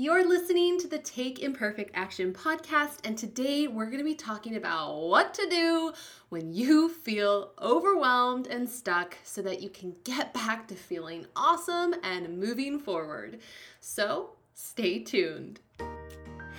You're listening to the Take Imperfect Action podcast, and today we're going to be talking about what to do when you feel overwhelmed and stuck so that you can get back to feeling awesome and moving forward. So, stay tuned.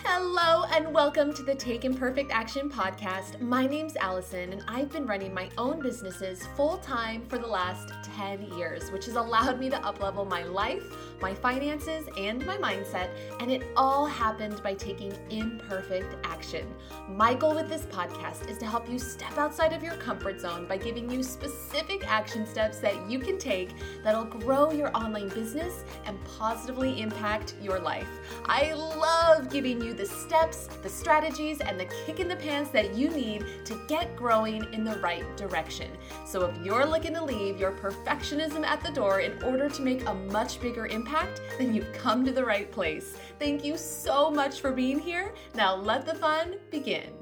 Hello and welcome to the Take Imperfect Action podcast. My name's Allison and I've been running my own businesses full time for the last 10 years, which has allowed me to uplevel my life, my finances, and my mindset, and it all happened by taking imperfect action. My goal with this podcast is to help you step outside of your comfort zone by giving you specific action steps that you can take that'll grow your online business and positively impact your life. I love giving you the steps, the strategies, and the kick in the pants that you need to get growing in the right direction. So if you're looking to leave your perfectionism at the door in order to make a much bigger impact, then you've come to the right place. Thank you so much for being here. Now let the fun begin.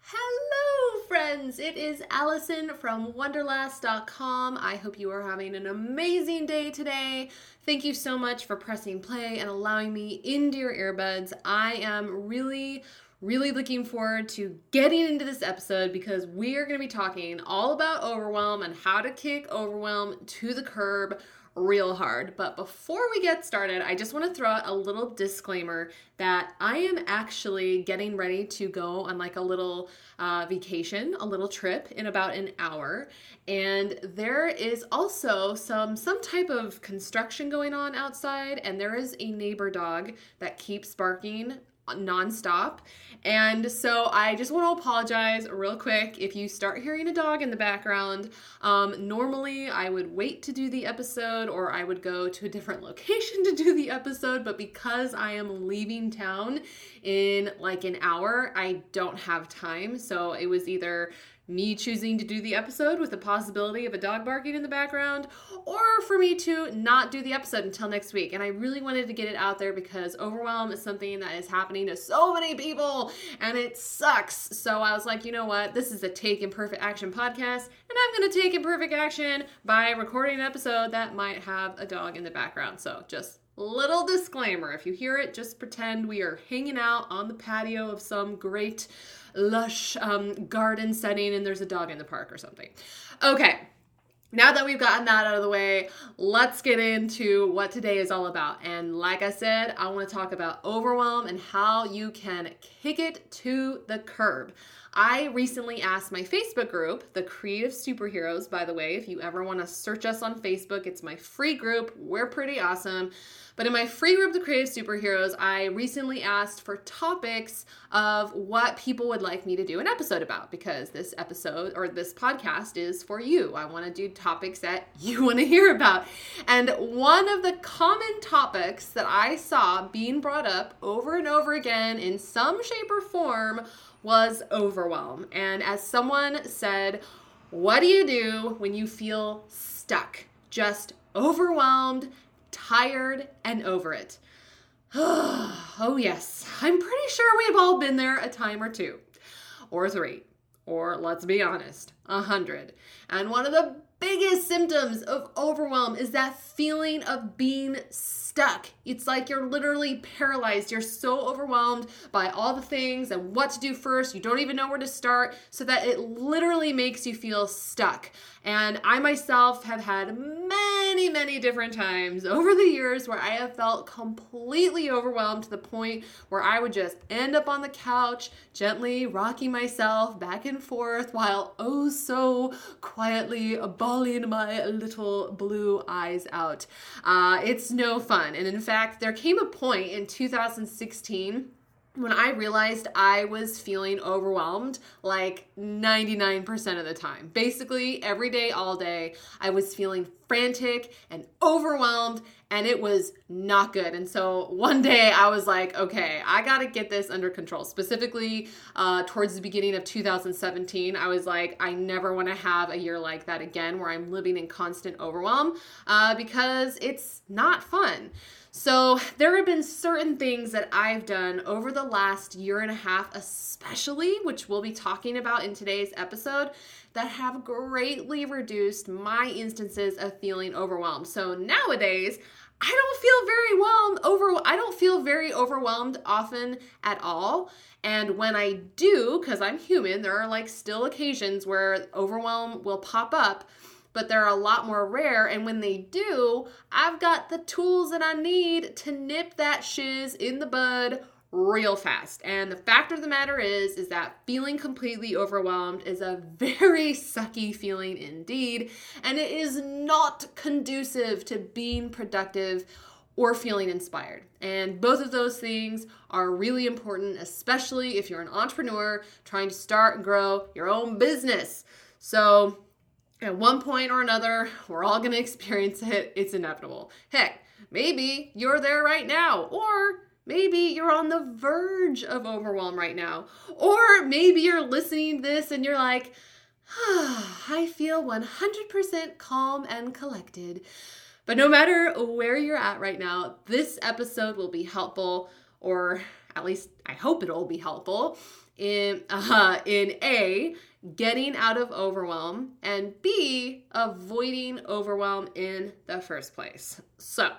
Hello, friends. It is Allison from Wonderlass.com. I hope you are having an amazing day today. Thank you so much for pressing play and allowing me into your earbuds. I am really, really looking forward to getting into this episode because we are going to be talking all about overwhelm and how to kick overwhelm to the curb real hard. But before we get started, I just want to throw out a little disclaimer that I am actually getting ready to go on like a little uh, vacation, a little trip in about an hour. And there is also some some type of construction going on outside, and there is a neighbor dog that keeps barking nonstop. And so I just want to apologize real quick if you start hearing a dog in the background. Um, normally, I would wait to do the episode or I would go to a different location to do the episode, but because I am leaving town in like an hour, I don't have time. So it was either me choosing to do the episode with the possibility of a dog barking in the background, or for me to not do the episode until next week. And I really wanted to get it out there because overwhelm is something that is happening to so many people and it sucks. So I was like, you know what? This is a Take Imperfect Action podcast, and I'm going to take imperfect action by recording an episode that might have a dog in the background. So just Little disclaimer if you hear it, just pretend we are hanging out on the patio of some great lush um, garden setting and there's a dog in the park or something. Okay, now that we've gotten that out of the way, let's get into what today is all about. And like I said, I want to talk about overwhelm and how you can kick it to the curb. I recently asked my Facebook group, the Creative Superheroes, by the way, if you ever want to search us on Facebook, it's my free group. We're pretty awesome. But in my free group, The Creative Superheroes, I recently asked for topics of what people would like me to do an episode about because this episode or this podcast is for you. I want to do topics that you want to hear about. And one of the common topics that I saw being brought up over and over again in some shape or form was overwhelm. And as someone said, what do you do when you feel stuck? Just overwhelmed tired, and over it. oh, yes, I'm pretty sure we've all been there a time or two, or three, or let's be honest, a hundred. And one of the biggest symptoms of overwhelm is that feeling of being stuck. It's like you're literally paralyzed. You're so overwhelmed by all the things and what to do first. You don't even know where to start, so that it literally makes you feel stuck. And I myself have had many, many different times over the years where I have felt completely overwhelmed to the point where I would just end up on the couch, gently rocking myself back and forth while oh so quietly bawling my little blue eyes out. Uh, it's no fun. And in fact, there came a point in 2016 when I realized I was feeling overwhelmed like 99% of the time. Basically, every day, all day, I was feeling frantic and overwhelmed, and it was not good. And so one day I was like, okay, I gotta get this under control. Specifically, uh, towards the beginning of 2017, I was like, I never wanna have a year like that again where I'm living in constant overwhelm uh, because it's not fun. So, there have been certain things that I've done over the last year and a half, especially, which we'll be talking about in today's episode, that have greatly reduced my instances of feeling overwhelmed. So, nowadays, I don't feel very well over I don't feel very overwhelmed often at all. And when I do, because I'm human, there are like still occasions where overwhelm will pop up but they're a lot more rare. And when they do, I've got the tools that I need to nip that shiz in the bud real fast. And the fact of the matter is is that feeling completely overwhelmed is a very sucky feeling indeed, and it is not conducive to being productive or feeling inspired. And both of those things are really important, especially if you're an entrepreneur trying to start and grow your own business. So, at one point or another, we're all going to experience it. It's inevitable. Heck, maybe you're there right now, or maybe you're on the verge of overwhelm right now, or maybe you're listening to this and you're like, ah, I feel 100% calm and collected. But no matter where you're at right now, this episode will be helpful, or at least I hope it'll be helpful in uh, in A, getting out of overwhelm, and B, avoiding overwhelm in the first place. So,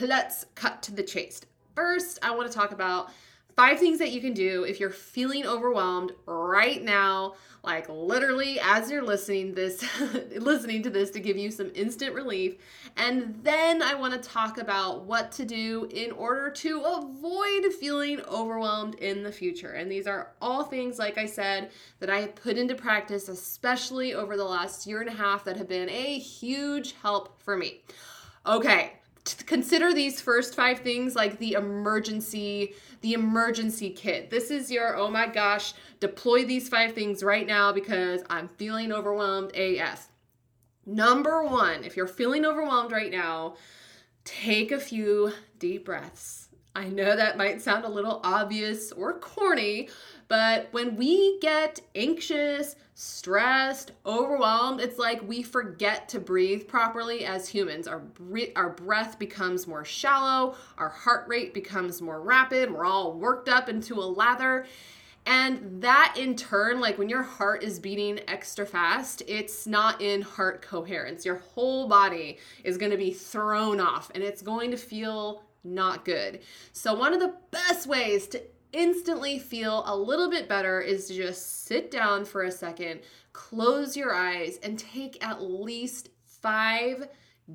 let's cut to the chase. First, I want to talk about five things that you can do if you're feeling overwhelmed right now. Like literally as you're listening this listening to this to give you some instant relief. And then I want to talk about what to do in order to avoid feeling overwhelmed in the future. And these are all things like I said that I have put into practice especially over the last year and a half that have been a huge help for me. Okay consider these first five things like the emergency the emergency kit. This is your oh my gosh deploy these five things right now because i'm feeling overwhelmed as number one if you're feeling overwhelmed right now take a few deep breaths. I know that might sound a little obvious or corny but when we get anxious stressed, overwhelmed, it's like we forget to breathe properly as humans. Our our breath becomes more shallow, our heart rate becomes more rapid, we're all worked up into a lather. And that in turn, like when your heart is beating extra fast, it's not in heart coherence. Your whole body is going to be thrown off and it's going to feel not good. So, one of the best ways to instantly feel a little bit better is to just sit down for a second, close your eyes, and take at least five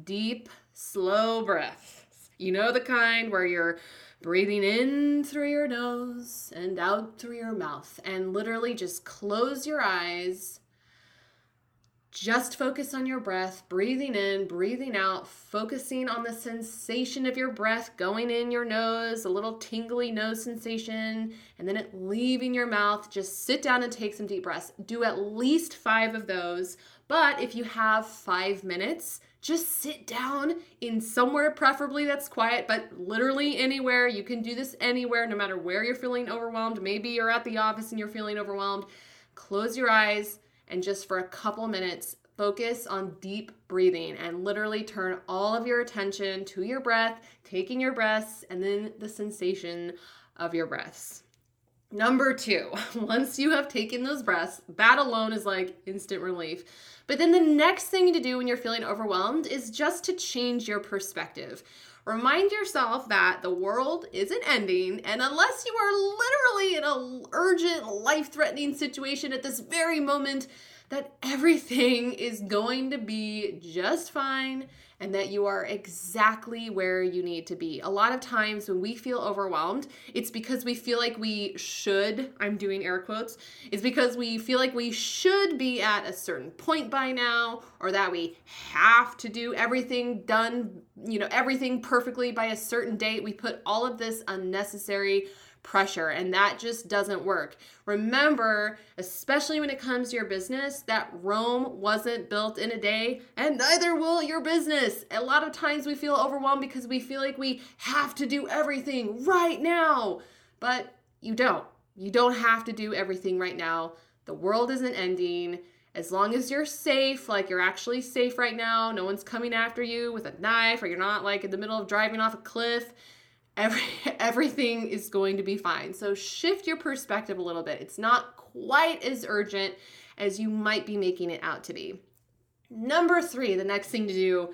deep, slow breaths. You know, the kind where you're breathing in through your nose and out through your mouth, and literally just close your eyes just focus on your breath, breathing in, breathing out, focusing on the sensation of your breath going in your nose, a little tingly nose sensation, and then it leaving your mouth. Just sit down and take some deep breaths. Do at least five of those. But if you have five minutes, just sit down in somewhere, preferably that's quiet, but literally anywhere. You can do this anywhere, no matter where you're feeling overwhelmed. Maybe you're at the office and you're feeling overwhelmed. Close your eyes and just for a couple minutes, focus on deep breathing and literally turn all of your attention to your breath, taking your breaths, and then the sensation of your breaths. Number two, once you have taken those breaths, that alone is like instant relief. But then the next thing to do when you're feeling overwhelmed is just to change your perspective. Remind yourself that the world isn't ending, and unless you are literally in an urgent, life threatening situation at this very moment, that everything is going to be just fine and that you are exactly where you need to be. A lot of times when we feel overwhelmed, it's because we feel like we should, I'm doing air quotes, it's because we feel like we should be at a certain point by now or that we have to do everything done, you know, everything perfectly by a certain date. We put all of this unnecessary pressure, and that just doesn't work. Remember, especially when it comes to your business, that Rome wasn't built in a day, and neither will your business. A lot of times we feel overwhelmed because we feel like we have to do everything right now, but you don't. You don't have to do everything right now. The world isn't ending. As long as you're safe, like you're actually safe right now, no one's coming after you with a knife, or you're not like in the middle of driving off a cliff, every, everything is going to be fine. So shift your perspective a little bit. It's not quite as urgent as you might be making it out to be. Number three, the next thing to do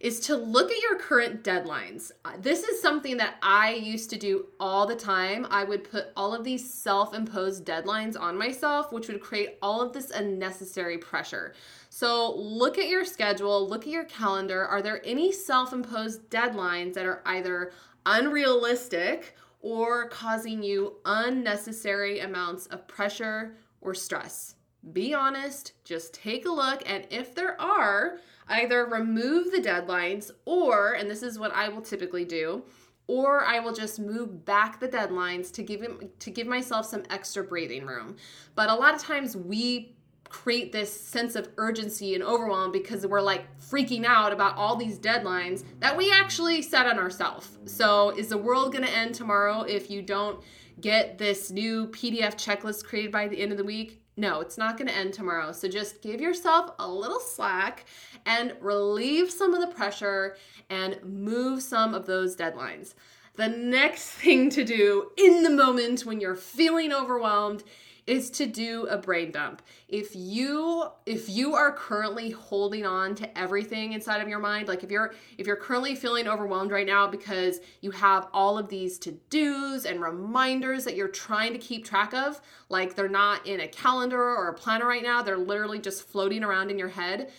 is to look at your current deadlines. Uh, this is something that I used to do all the time. I would put all of these self imposed deadlines on myself, which would create all of this unnecessary pressure. So look at your schedule, look at your calendar. Are there any self imposed deadlines that are either unrealistic or causing you unnecessary amounts of pressure or stress? Be honest, just take a look, and if there are, either remove the deadlines or, and this is what I will typically do, or I will just move back the deadlines to give to give myself some extra breathing room. But a lot of times we create this sense of urgency and overwhelm because we're like freaking out about all these deadlines that we actually set on ourselves. So, is the world going to end tomorrow if you don't get this new PDF checklist created by the end of the week? No, it's not going to end tomorrow. So just give yourself a little slack and relieve some of the pressure and move some of those deadlines. The next thing to do in the moment when you're feeling overwhelmed is to do a brain dump. If you if you are currently holding on to everything inside of your mind, like if you're if you're currently feeling overwhelmed right now because you have all of these to-dos and reminders that you're trying to keep track of, like they're not in a calendar or a planner right now, they're literally just floating around in your head,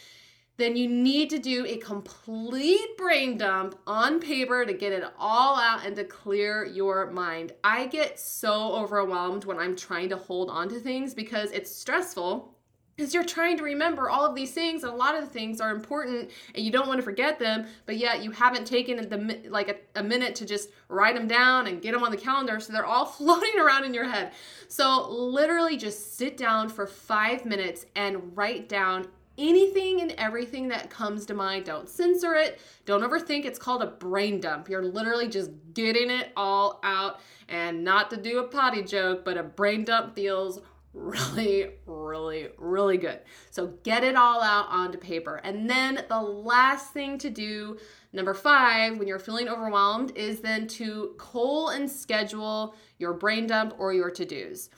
then you need to do a complete brain dump on paper to get it all out and to clear your mind. I get so overwhelmed when I'm trying to hold on to things because it's stressful because you're trying to remember all of these things and a lot of the things are important and you don't want to forget them but yet you haven't taken the like a, a, minute to just write them down and get them on the calendar so they're all floating around in your head so literally just sit down for five minutes and write down anything and everything that comes to mind. Don't censor it. Don't overthink. It's called a brain dump. You're literally just getting it all out. And not to do a potty joke, but a brain dump feels really, really, really good. So get it all out onto paper. And then the last thing to do, number five, when you're feeling overwhelmed, is then to call and schedule your brain dump or your to dos.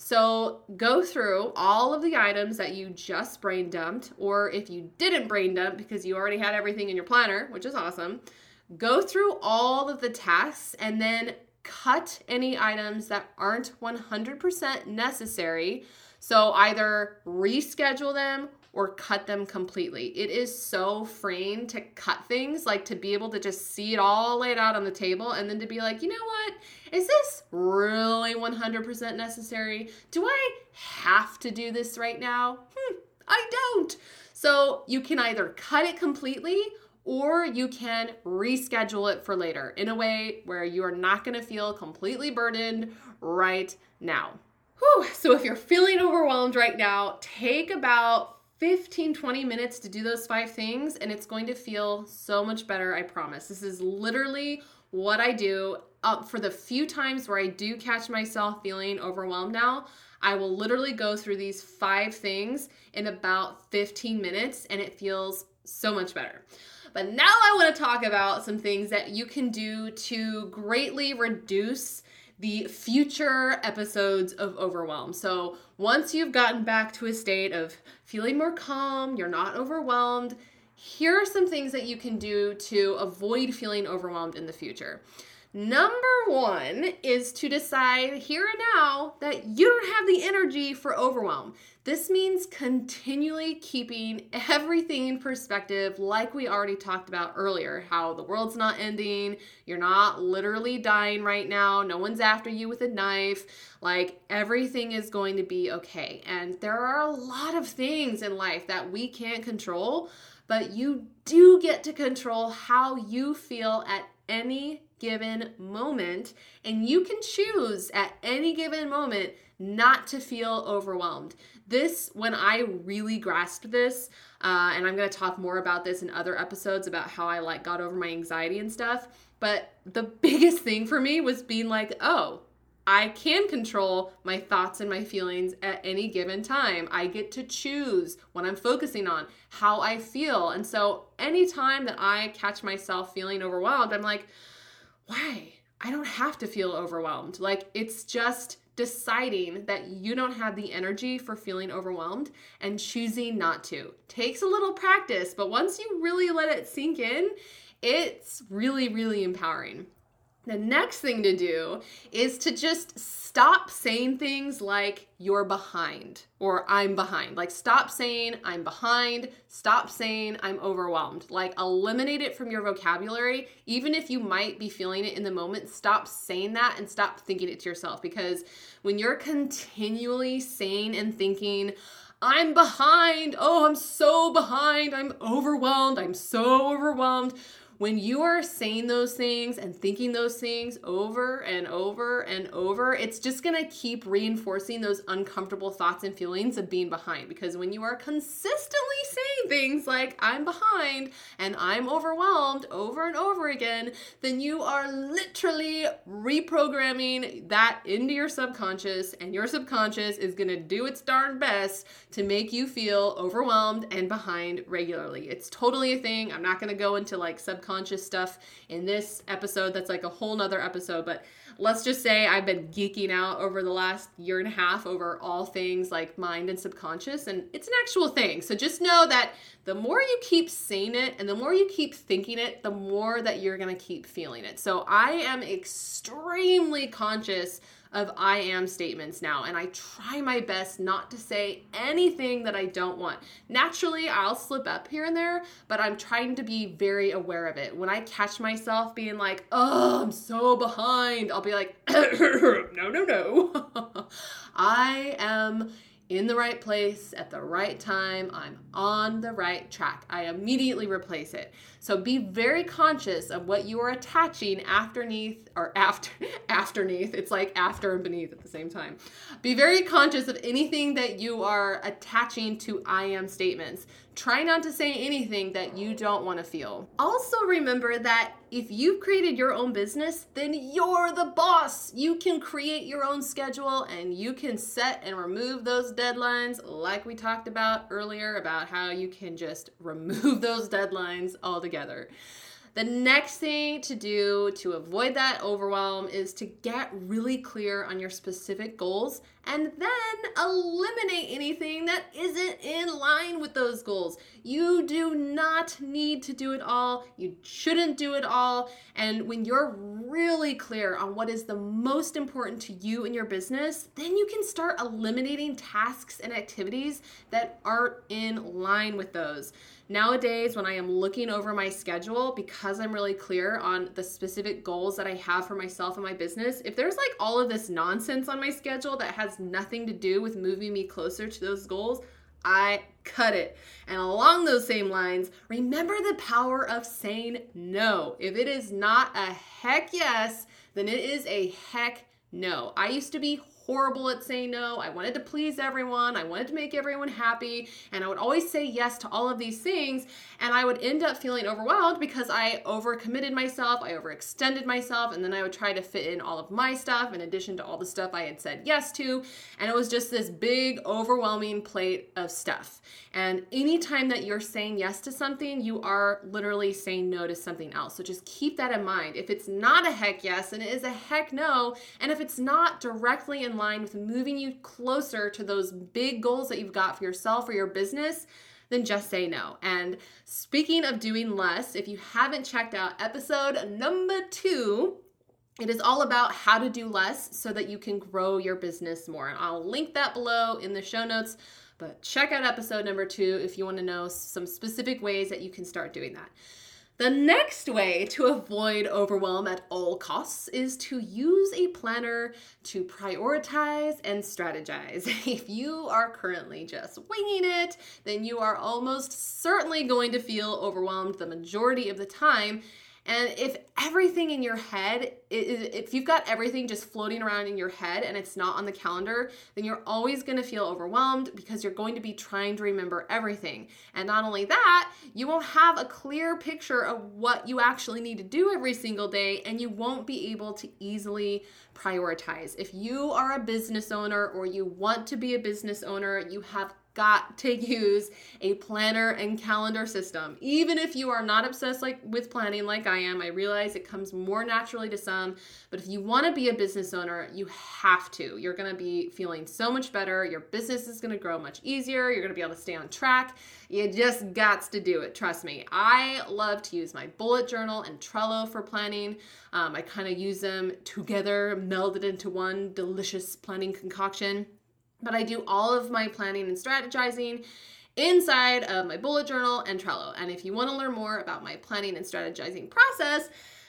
So go through all of the items that you just brain dumped, or if you didn't brain dump because you already had everything in your planner, which is awesome, go through all of the tasks and then cut any items that aren't 100% necessary. So either reschedule them or cut them completely. It is so freeing to cut things, like to be able to just see it all laid out on the table and then to be like, you know what? Is this really 100% necessary? Do I have to do this right now? Hmm, I don't. So you can either cut it completely or you can reschedule it for later in a way where you are not going to feel completely burdened right now. Whew. So if you're feeling overwhelmed right now, take about 15 20 minutes to do those five things and it's going to feel so much better i promise. This is literally what i do. Uh, for the few times where i do catch myself feeling overwhelmed now i will literally go through these five things in about 15 minutes and it feels so much better. But now i want to talk about some things that you can do to greatly reduce the future episodes of overwhelm. So, once you've gotten back to a state of feeling more calm, you're not overwhelmed, here are some things that you can do to avoid feeling overwhelmed in the future. Number one is to decide here and now that you don't have the energy for overwhelm. This means continually keeping everything in perspective, like we already talked about earlier how the world's not ending, you're not literally dying right now, no one's after you with a knife, like everything is going to be okay. And there are a lot of things in life that we can't control, but you do get to control how you feel at any given moment, and you can choose at any given moment not to feel overwhelmed. This, when I really grasped this, uh, and I'm going to talk more about this in other episodes about how I like got over my anxiety and stuff. But the biggest thing for me was being like, oh, I can control my thoughts and my feelings at any given time. I get to choose what I'm focusing on, how I feel. And so anytime that I catch myself feeling overwhelmed, I'm like, why? I don't have to feel overwhelmed. Like it's just deciding that you don't have the energy for feeling overwhelmed and choosing not to. Takes a little practice, but once you really let it sink in, it's really, really empowering. The next thing to do is to just stop saying things like you're behind or I'm behind. Like, stop saying I'm behind. Stop saying I'm overwhelmed. Like, eliminate it from your vocabulary. Even if you might be feeling it in the moment, stop saying that and stop thinking it to yourself. Because when you're continually saying and thinking, I'm behind. Oh, I'm so behind. I'm overwhelmed. I'm so overwhelmed when you are saying those things and thinking those things over and over and over, it's just gonna keep reinforcing those uncomfortable thoughts and feelings of being behind. Because when you are consistently saying things like, I'm behind and I'm overwhelmed over and over again, then you are literally reprogramming that into your subconscious, and your subconscious is gonna do its darn best to make you feel overwhelmed and behind regularly. It's totally a thing. I'm not gonna go into like subconscious subconscious stuff in this episode. That's like a whole nother episode but let's just say i've been geeking out over the last year and a half over all things like mind and subconscious and it's an actual thing. So just know that the more you keep saying it and the more you keep thinking it the more that you're going to keep feeling it. So i am extremely conscious of I am statements now, and I try my best not to say anything that I don't want. Naturally, I'll slip up here and there, but I'm trying to be very aware of it. When I catch myself being like, oh, I'm so behind, I'll be like, no, no, no. I am in the right place at the right time. I'm on the right track. I immediately replace it. So be very conscious of what you are attaching afterneath or after afterneath. It's like after and beneath at the same time. Be very conscious of anything that you are attaching to I am statements. Try not to say anything that you don't want to feel. Also remember that if you've created your own business, then you're the boss. You can create your own schedule and you can set and remove those deadlines like we talked about earlier about how you can just remove those deadlines altogether together. The next thing to do to avoid that overwhelm is to get really clear on your specific goals and then eliminate anything that isn't in line with those goals. You do not need to do it all. You shouldn't do it all. And when you're really clear on what is the most important to you in your business, then you can start eliminating tasks and activities that aren't in line with those. Nowadays, when I am looking over my schedule, because I'm really clear on the specific goals that I have for myself and my business, if there's like all of this nonsense on my schedule that has nothing to do with moving me closer to those goals, I cut it. And along those same lines, remember the power of saying no. If it is not a heck yes, then it is a heck no. I used to be horrible at saying no. I wanted to please everyone. I wanted to make everyone happy. And I would always say yes to all of these things. And I would end up feeling overwhelmed because I overcommitted myself, I overextended myself, and then I would try to fit in all of my stuff in addition to all the stuff I had said yes to. And it was just this big, overwhelming plate of stuff. And anytime that you're saying yes to something, you are literally saying no to something else. So just keep that in mind. If it's not a heck yes, and it is a heck no. And if it's not directly in line with moving you closer to those big goals that you've got for yourself or your business, then just say no. And speaking of doing less, if you haven't checked out episode number two, it is all about how to do less so that you can grow your business more. And I'll link that below in the show notes. But check out episode number two if you want to know some specific ways that you can start doing that. The next way to avoid overwhelm at all costs is to use a planner to prioritize and strategize. If you are currently just winging it, then you are almost certainly going to feel overwhelmed the majority of the time and if everything in your head, if you've got everything just floating around in your head and it's not on the calendar, then you're always to feel overwhelmed because you're going to be trying to remember everything. And not only that, you won't have a clear picture of what you actually need to do every single day and you won't be able to easily prioritize. If you are a business owner or you want to be a business owner, you have got to use a planner and calendar system. Even if you are not obsessed like with planning like I am, I realize it comes more naturally to some, but if you want to be a business owner, you have to. You're going to be feeling so much better. Your business is going to grow much easier. You're going to be able to stay on track. You just got to do it. Trust me. I love to use my bullet journal and Trello for planning. Um, I kind of use them together, melded into one delicious planning concoction. But I do all of my planning and strategizing inside of my bullet journal and Trello. And if you want to learn more about my planning and strategizing process,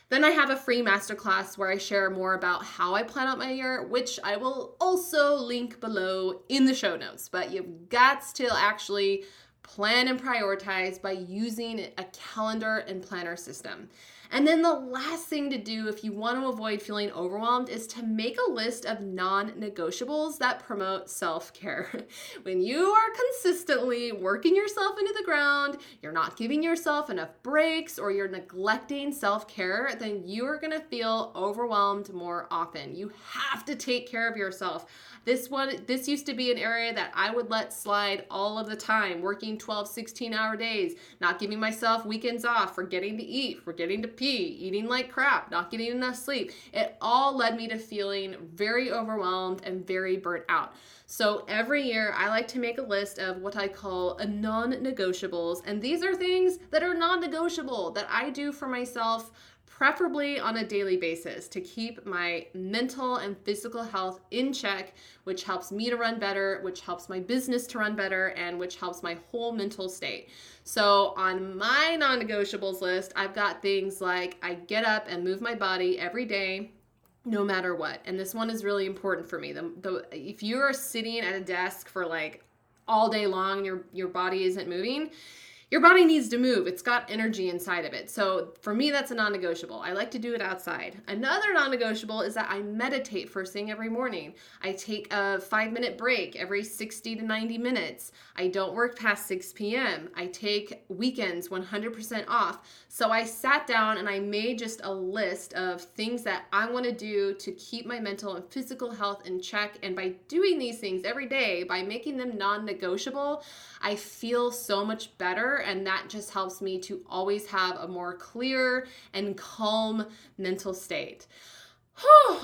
then I have a free masterclass where I share more about how I plan out my year, which I will also link below in the show notes. But you've got to actually plan and prioritize by using a calendar and planner system. And then the last thing to do if you want to avoid feeling overwhelmed is to make a list of non negotiables that promote self care. when you are consistently working yourself into the ground, you're not giving yourself enough breaks, or you're neglecting self care, then you are going to feel overwhelmed more often. You have to take care of yourself. This one this used to be an area that I would let slide all of the time, working 12, 16 hour days, not giving myself weekends off, forgetting to eat, forgetting to pee, eating like crap, not getting enough sleep. It all led me to feeling very overwhelmed and very burnt out. So every year, I like to make a list of what I call non negotiables. And these are things that are non negotiable that I do for myself preferably on a daily basis to keep my mental and physical health in check, which helps me to run better, which helps my business to run better, and which helps my whole mental state. So, on my non negotiables list, I've got things like I get up and move my body every day no matter what. And this one is really important for me. The, the if you are sitting at a desk for like all day long, your your body isn't moving, your body needs to move. It's got energy inside of it. So for me, that's a non negotiable. I like to do it outside. Another non negotiable is that I meditate first thing every morning. I take a five minute break every 60 to 90 minutes. I don't work past 6 p.m. I take weekends 100% off. So I sat down and I made just a list of things that I want to do to keep my mental and physical health in check. And by doing these things every day, by making them non negotiable, I feel so much better and that just helps me to always have a more clear and calm mental state.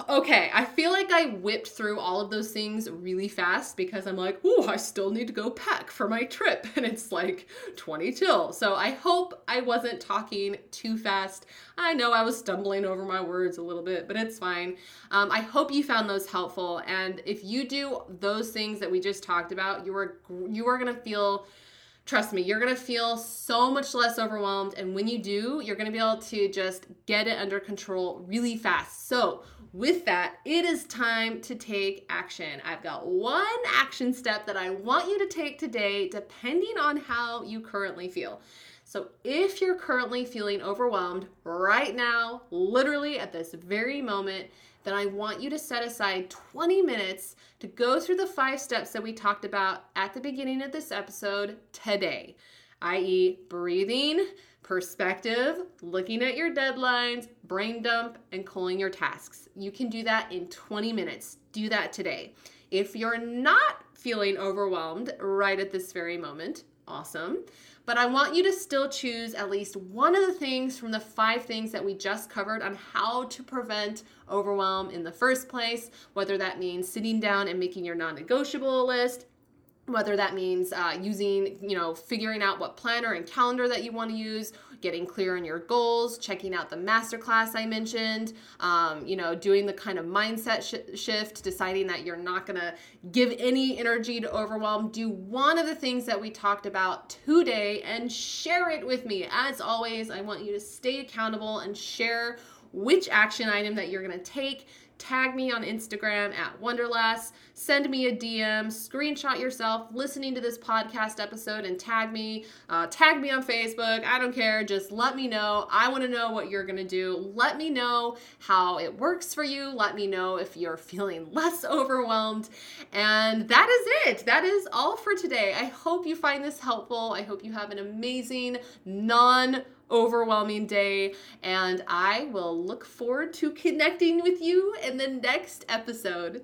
Okay, I feel like I whipped through all of those things really fast because I'm like, oh, I still need to go pack for my trip. And it's like 20 till. So I hope I wasn't talking too fast. I know I was stumbling over my words a little bit, but it's fine. Um, I hope you found those helpful. And if you do those things that we just talked about, you are you are gonna feel trust me, you're gonna feel so much less overwhelmed. And when you do, you're gonna be able to just get it under control really fast. So, with that, it is time to take action. I've got one action step that I want you to take today, depending on how you currently feel. So, if you're currently feeling overwhelmed right now, literally at this very moment, then I want you to set aside 20 minutes to go through the five steps that we talked about at the beginning of this episode today, i.e., breathing, perspective, looking at your deadlines, brain dump, and culling your tasks. You can do that in 20 minutes. Do that today. If you're not feeling overwhelmed right at this very moment, awesome. But I want you to still choose at least one of the things from the five things that we just covered on how to prevent overwhelm in the first place, whether that means sitting down and making your non negotiable list, whether that means uh, using, you know, figuring out what planner and calendar that you want to use, getting clear on your goals, checking out the masterclass I mentioned, um, you know, doing the kind of mindset sh- shift, deciding that you're not going to give any energy to overwhelm. Do one of the things that we talked about today and share it with me. As always, I want you to stay accountable and share which action item that you're going to take tag me on Instagram at Wonderlass, send me a DM, screenshot yourself listening to this podcast episode and tag me. Uh, tag me on Facebook. I don't care. Just let me know. I want to know what you're going to do. Let me know how it works for you. Let me know if you're feeling less overwhelmed. And that is it. That is all for today. I hope you find this helpful. I hope you have an amazing, non overwhelming day. And I will look forward to connecting with you in the next episode.